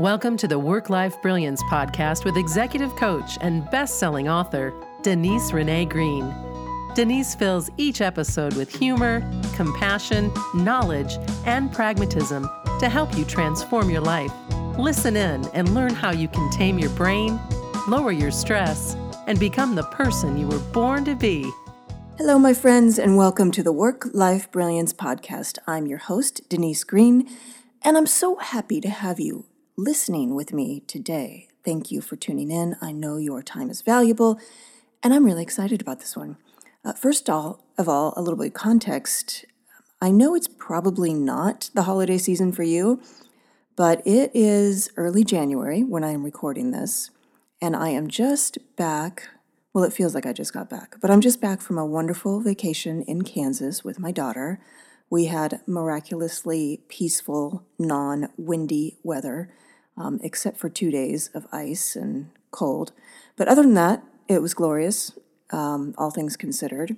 Welcome to the Work Life Brilliance podcast with executive coach and best selling author, Denise Renee Green. Denise fills each episode with humor, compassion, knowledge, and pragmatism to help you transform your life. Listen in and learn how you can tame your brain, lower your stress, and become the person you were born to be. Hello, my friends, and welcome to the Work Life Brilliance podcast. I'm your host, Denise Green, and I'm so happy to have you listening with me today. Thank you for tuning in. I know your time is valuable, and I'm really excited about this one. Uh, first of all, a little bit of context. I know it's probably not the holiday season for you, but it is early January when I am recording this, and I am just back. Well, it feels like I just got back, but I'm just back from a wonderful vacation in Kansas with my daughter. We had miraculously peaceful, non windy weather um, except for two days of ice and cold. But other than that, it was glorious, um, all things considered.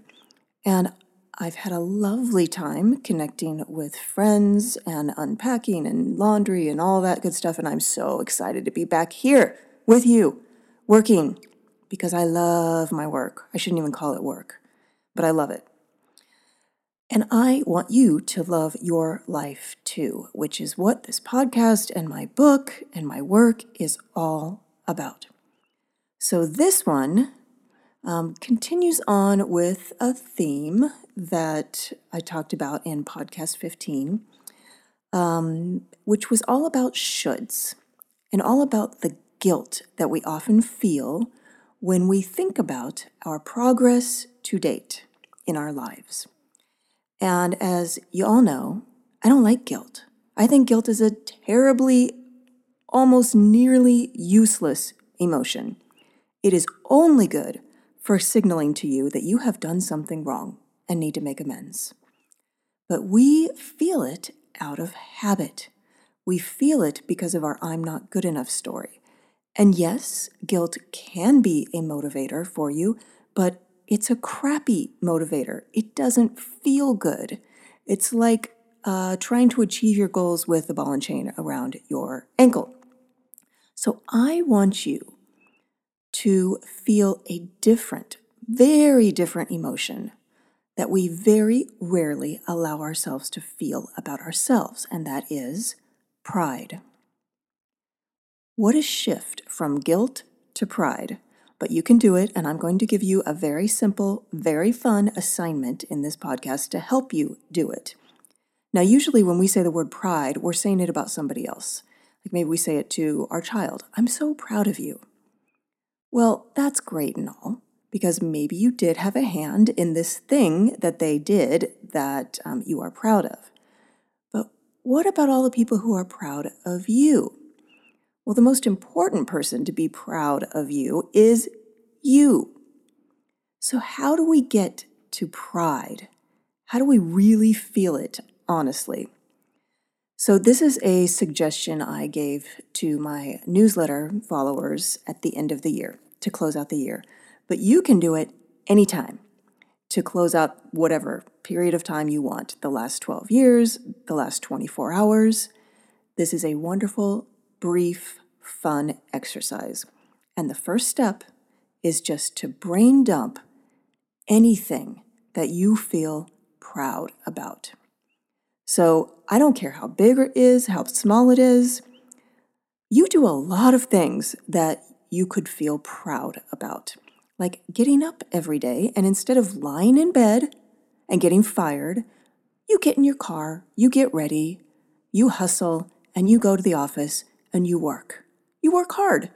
And I've had a lovely time connecting with friends and unpacking and laundry and all that good stuff. And I'm so excited to be back here with you, working, because I love my work. I shouldn't even call it work, but I love it. And I want you to love your life too, which is what this podcast and my book and my work is all about. So, this one um, continues on with a theme that I talked about in podcast 15, um, which was all about shoulds and all about the guilt that we often feel when we think about our progress to date in our lives. And as you all know, I don't like guilt. I think guilt is a terribly, almost nearly useless emotion. It is only good for signaling to you that you have done something wrong and need to make amends. But we feel it out of habit. We feel it because of our I'm not good enough story. And yes, guilt can be a motivator for you, but it's a crappy motivator. It doesn't feel good. It's like uh, trying to achieve your goals with a ball and chain around your ankle. So I want you to feel a different, very different emotion that we very rarely allow ourselves to feel about ourselves, and that is pride. What a shift from guilt to pride but you can do it. And I'm going to give you a very simple, very fun assignment in this podcast to help you do it. Now, usually when we say the word pride, we're saying it about somebody else. Like maybe we say it to our child I'm so proud of you. Well, that's great and all, because maybe you did have a hand in this thing that they did that um, you are proud of. But what about all the people who are proud of you? Well, the most important person to be proud of you is you. So, how do we get to pride? How do we really feel it, honestly? So, this is a suggestion I gave to my newsletter followers at the end of the year to close out the year. But you can do it anytime to close out whatever period of time you want the last 12 years, the last 24 hours. This is a wonderful brief, fun exercise. And the first step is just to brain dump anything that you feel proud about. So I don't care how big it is, how small it is, you do a lot of things that you could feel proud about. Like getting up every day and instead of lying in bed and getting fired, you get in your car, you get ready, you hustle, and you go to the office and you work. You work hard.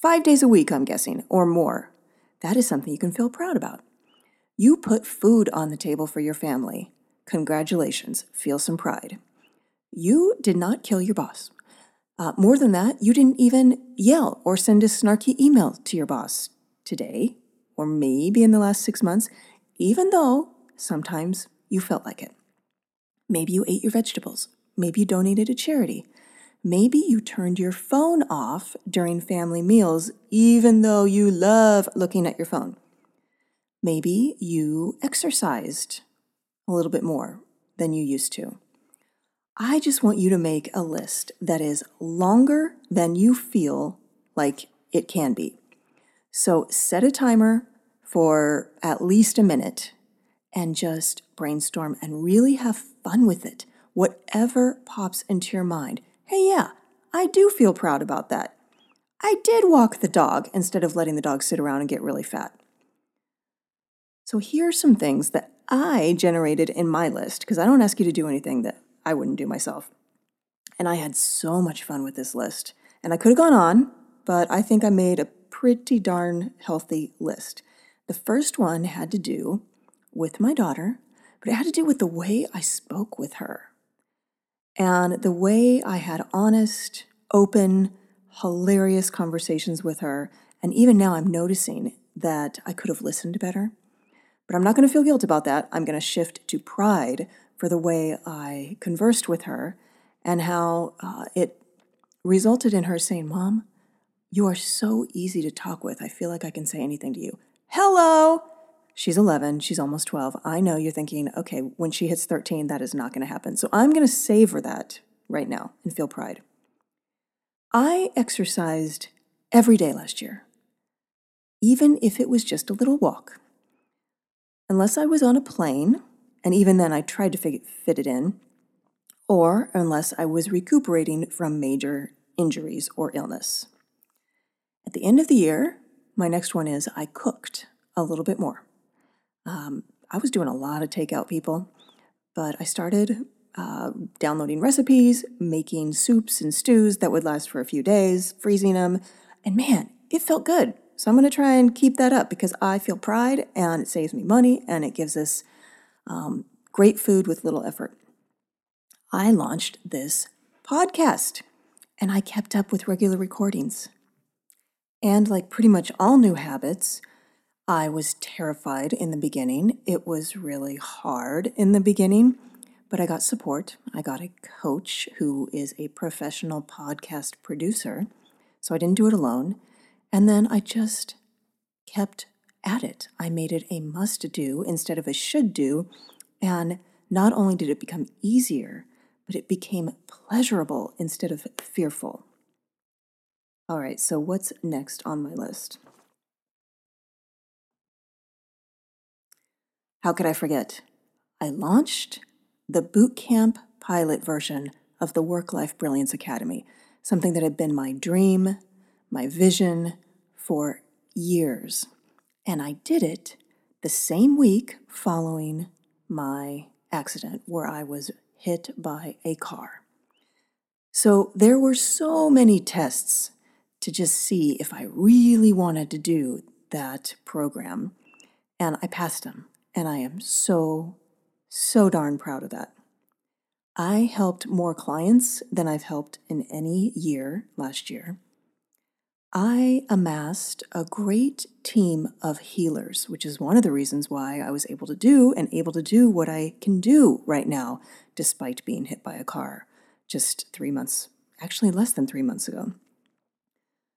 Five days a week, I'm guessing, or more. That is something you can feel proud about. You put food on the table for your family. Congratulations, feel some pride. You did not kill your boss. Uh, more than that, you didn't even yell or send a snarky email to your boss today, or maybe in the last six months, even though sometimes you felt like it. Maybe you ate your vegetables. Maybe you donated to charity. Maybe you turned your phone off during family meals, even though you love looking at your phone. Maybe you exercised a little bit more than you used to. I just want you to make a list that is longer than you feel like it can be. So set a timer for at least a minute and just brainstorm and really have fun with it. Whatever pops into your mind. Hey, yeah, I do feel proud about that. I did walk the dog instead of letting the dog sit around and get really fat. So here are some things that I generated in my list because I don't ask you to do anything that I wouldn't do myself. And I had so much fun with this list. And I could have gone on, but I think I made a pretty darn healthy list. The first one had to do with my daughter, but it had to do with the way I spoke with her and the way I had honest, open, hilarious conversations with her. And even now, I'm noticing that I could have listened better. But I'm not going to feel guilt about that. I'm going to shift to pride for the way I conversed with her and how uh, it resulted in her saying, Mom, you are so easy to talk with. I feel like I can say anything to you. Hello! She's 11, she's almost 12. I know you're thinking, okay, when she hits 13, that is not going to happen. So I'm going to savor that right now and feel pride. I exercised every day last year, even if it was just a little walk. Unless I was on a plane, and even then I tried to fit it in, or unless I was recuperating from major injuries or illness. At the end of the year, my next one is I cooked a little bit more. Um, I was doing a lot of takeout, people, but I started uh, downloading recipes, making soups and stews that would last for a few days, freezing them, and man, it felt good. So I'm going to try and keep that up because I feel pride and it saves me money and it gives us um, great food with little effort. I launched this podcast and I kept up with regular recordings. And like pretty much all new habits, I was terrified in the beginning. It was really hard in the beginning, but I got support. I got a coach who is a professional podcast producer. So I didn't do it alone. And then I just kept at it. I made it a must do instead of a should do. And not only did it become easier, but it became pleasurable instead of fearful. All right, so what's next on my list? How could I forget? I launched the boot camp pilot version of the Work Life Brilliance Academy, something that had been my dream, my vision for years. And I did it the same week following my accident where I was hit by a car. So there were so many tests to just see if I really wanted to do that program, and I passed them. And I am so, so darn proud of that. I helped more clients than I've helped in any year last year. I amassed a great team of healers, which is one of the reasons why I was able to do and able to do what I can do right now, despite being hit by a car just three months, actually less than three months ago.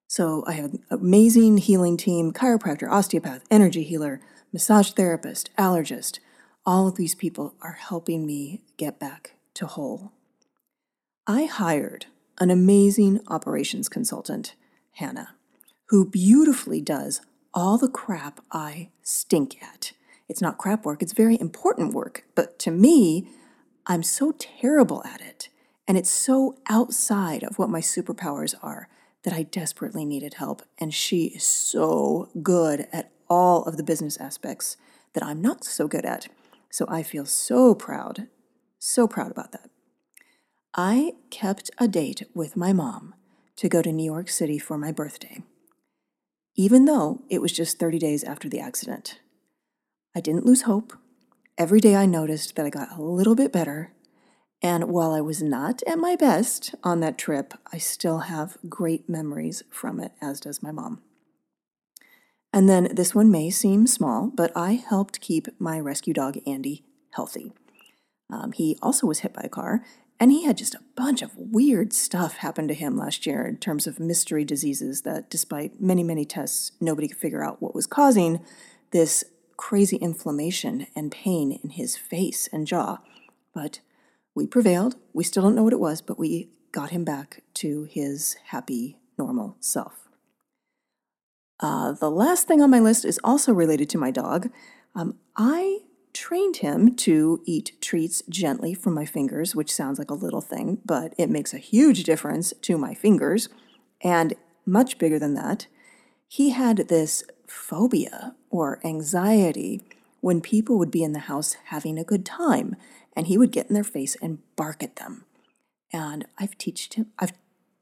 So I have an amazing healing team chiropractor, osteopath, energy healer, massage therapist, allergist. All of these people are helping me get back to whole. I hired an amazing operations consultant, Hannah, who beautifully does all the crap I stink at. It's not crap work, it's very important work. But to me, I'm so terrible at it. And it's so outside of what my superpowers are that I desperately needed help. And she is so good at all of the business aspects that I'm not so good at. So I feel so proud, so proud about that. I kept a date with my mom to go to New York City for my birthday, even though it was just 30 days after the accident. I didn't lose hope. Every day I noticed that I got a little bit better and while I was not at my best on that trip, I still have great memories from it, as does my mom. And then this one may seem small, but I helped keep my rescue dog, Andy, healthy. Um, he also was hit by a car, and he had just a bunch of weird stuff happen to him last year in terms of mystery diseases that, despite many, many tests, nobody could figure out what was causing this crazy inflammation and pain in his face and jaw. But We prevailed. We still don't know what it was, but we got him back to his happy, normal self. Uh, the last thing on my list is also related to my dog. Um, I trained him to eat treats gently from my fingers, which sounds like a little thing, but it makes a huge difference to my fingers. And much bigger than that, he had this phobia or anxiety when people would be in the house having a good time and he would get in their face and bark at them. And I've teached him I've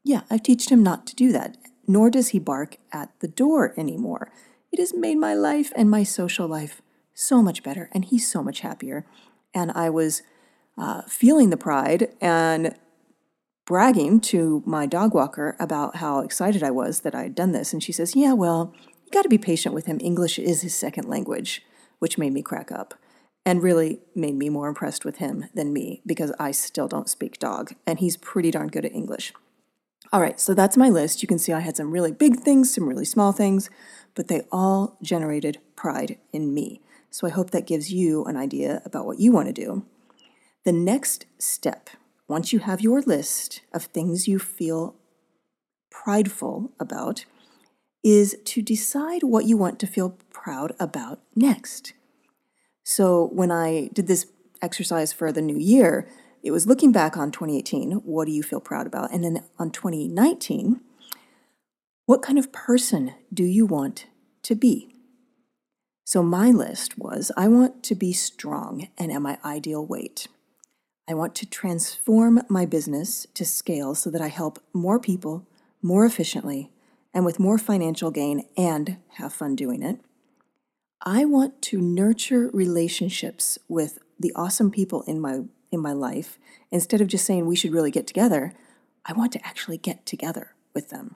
yeah, I've teached him not to do that. Nor does he bark at the door anymore. It has made my life and my social life so much better and he's so much happier. And I was uh, feeling the pride and bragging to my dog walker about how excited I was that I had done this. And she says, Yeah, well, you got to be patient with him. English is his second language, which made me crack up and really made me more impressed with him than me because I still don't speak dog and he's pretty darn good at English. All right, so that's my list. You can see I had some really big things, some really small things, but they all generated pride in me. So I hope that gives you an idea about what you want to do. The next step, once you have your list of things you feel prideful about, is to decide what you want to feel proud about next. So when I did this exercise for the new year, it was looking back on 2018, what do you feel proud about? And then on 2019, what kind of person do you want to be? So my list was I want to be strong and at my ideal weight. I want to transform my business to scale so that I help more people more efficiently and with more financial gain and have fun doing it. I want to nurture relationships with the awesome people in my in my life instead of just saying we should really get together. I want to actually get together with them.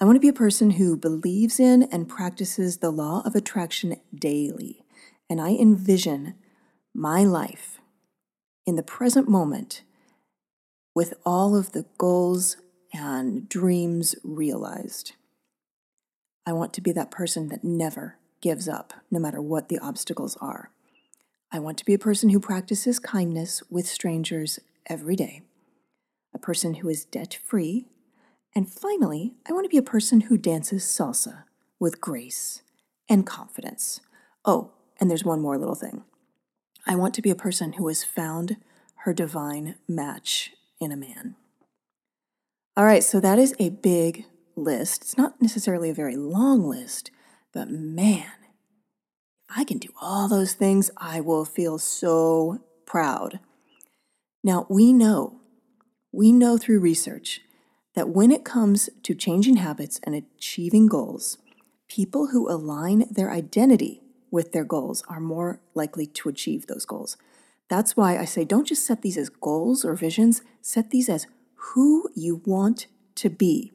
I want to be a person who believes in and practices the law of attraction daily. And I envision my life in the present moment with all of the goals and dreams realized. I want to be that person that never gives up, no matter what the obstacles are. I want to be a person who practices kindness with strangers every day, a person who is debt free and finally, I want to be a person who dances salsa with grace and confidence. Oh, and there's one more little thing. I want to be a person who has found her divine match in a man. All right, so that is a big list. It's not necessarily a very long list, but man, I can do all those things, I will feel so proud. Now, we know, we know through research that when it comes to changing habits and achieving goals, people who align their identity with their goals are more likely to achieve those goals. That's why I say don't just set these as goals or visions, set these as who you want to be.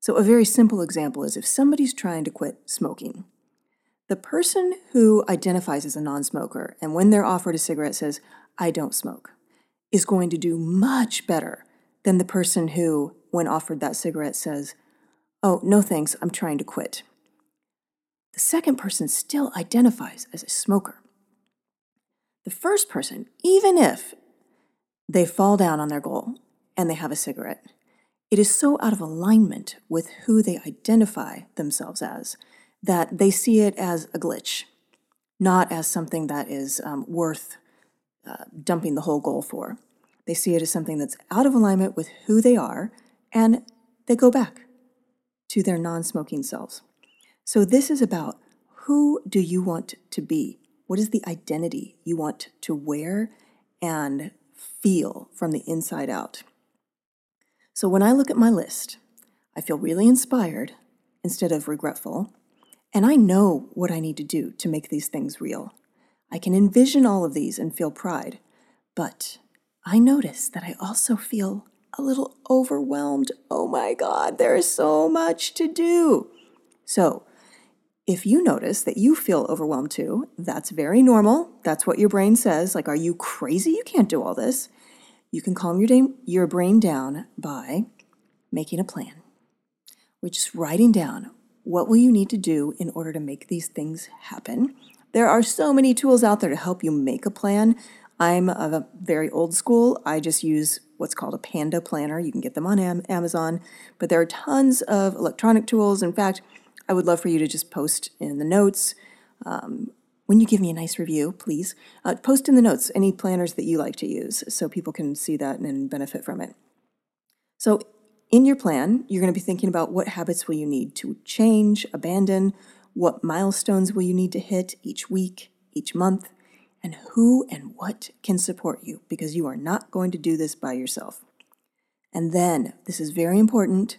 So, a very simple example is if somebody's trying to quit smoking, the person who identifies as a non smoker and when they're offered a cigarette says, I don't smoke, is going to do much better than the person who when offered that cigarette, says, Oh, no thanks, I'm trying to quit. The second person still identifies as a smoker. The first person, even if they fall down on their goal and they have a cigarette, it is so out of alignment with who they identify themselves as that they see it as a glitch, not as something that is um, worth uh, dumping the whole goal for. They see it as something that's out of alignment with who they are and they go back to their non smoking selves. So, this is about who do you want to be? What is the identity you want to wear and feel from the inside out? So, when I look at my list, I feel really inspired instead of regretful, and I know what I need to do to make these things real. I can envision all of these and feel pride, but I notice that I also feel a little overwhelmed. Oh my God, there is so much to do. So, if you notice that you feel overwhelmed too, that's very normal. That's what your brain says. Like, are you crazy? You can't do all this. You can calm your, your brain down by making a plan. We're just writing down what will you need to do in order to make these things happen. There are so many tools out there to help you make a plan. I'm a very old school. I just use what's called a Panda planner. You can get them on Amazon, but there are tons of electronic tools. In fact, I would love for you to just post in the notes. Um, when you give me a nice review, please uh, post in the notes any planners that you like to use so people can see that and benefit from it. So, in your plan, you're going to be thinking about what habits will you need to change, abandon, what milestones will you need to hit each week, each month, and who and what can support you because you are not going to do this by yourself. And then, this is very important,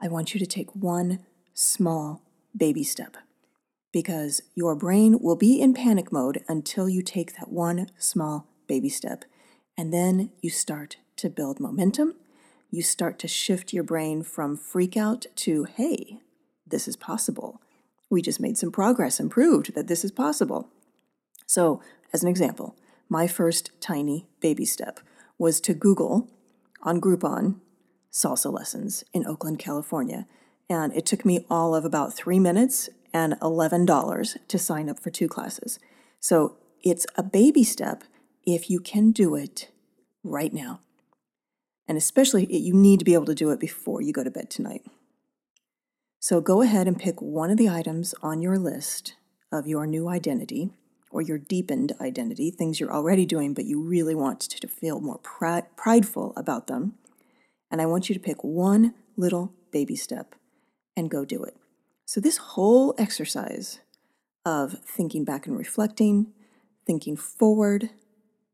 I want you to take one small baby step because your brain will be in panic mode until you take that one small baby step. And then you start to build momentum. You start to shift your brain from freak out to, hey, this is possible. We just made some progress and proved that this is possible. So, as an example, my first tiny baby step was to Google on Groupon salsa lessons in Oakland, California. And it took me all of about three minutes and $11 to sign up for two classes. So it's a baby step if you can do it right now. And especially, you need to be able to do it before you go to bed tonight. So go ahead and pick one of the items on your list of your new identity or your deepened identity, things you're already doing, but you really want to feel more prideful about them. And I want you to pick one little baby step and go do it. So, this whole exercise of thinking back and reflecting, thinking forward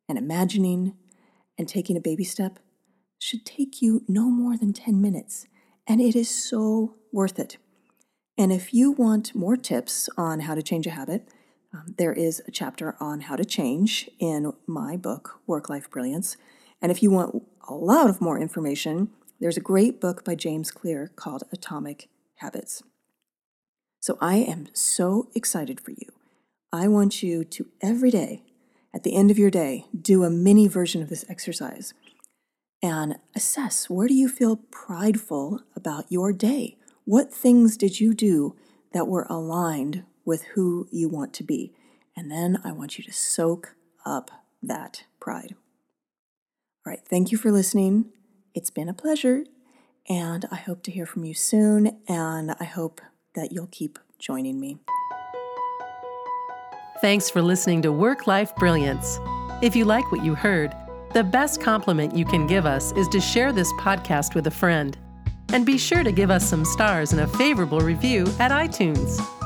and imagining, and taking a baby step should take you no more than 10 minutes. And it is so worth it. And if you want more tips on how to change a habit, um, there is a chapter on how to change in my book, Work Life Brilliance. And if you want a lot of more information, there's a great book by James Clear called Atomic Habits. So I am so excited for you. I want you to every day, at the end of your day, do a mini version of this exercise and assess where do you feel prideful about your day? What things did you do that were aligned with who you want to be? And then I want you to soak up that pride. All right, thank you for listening. It's been a pleasure, and I hope to hear from you soon, and I hope that you'll keep joining me. Thanks for listening to Work Life Brilliance. If you like what you heard, the best compliment you can give us is to share this podcast with a friend. And be sure to give us some stars and a favorable review at iTunes.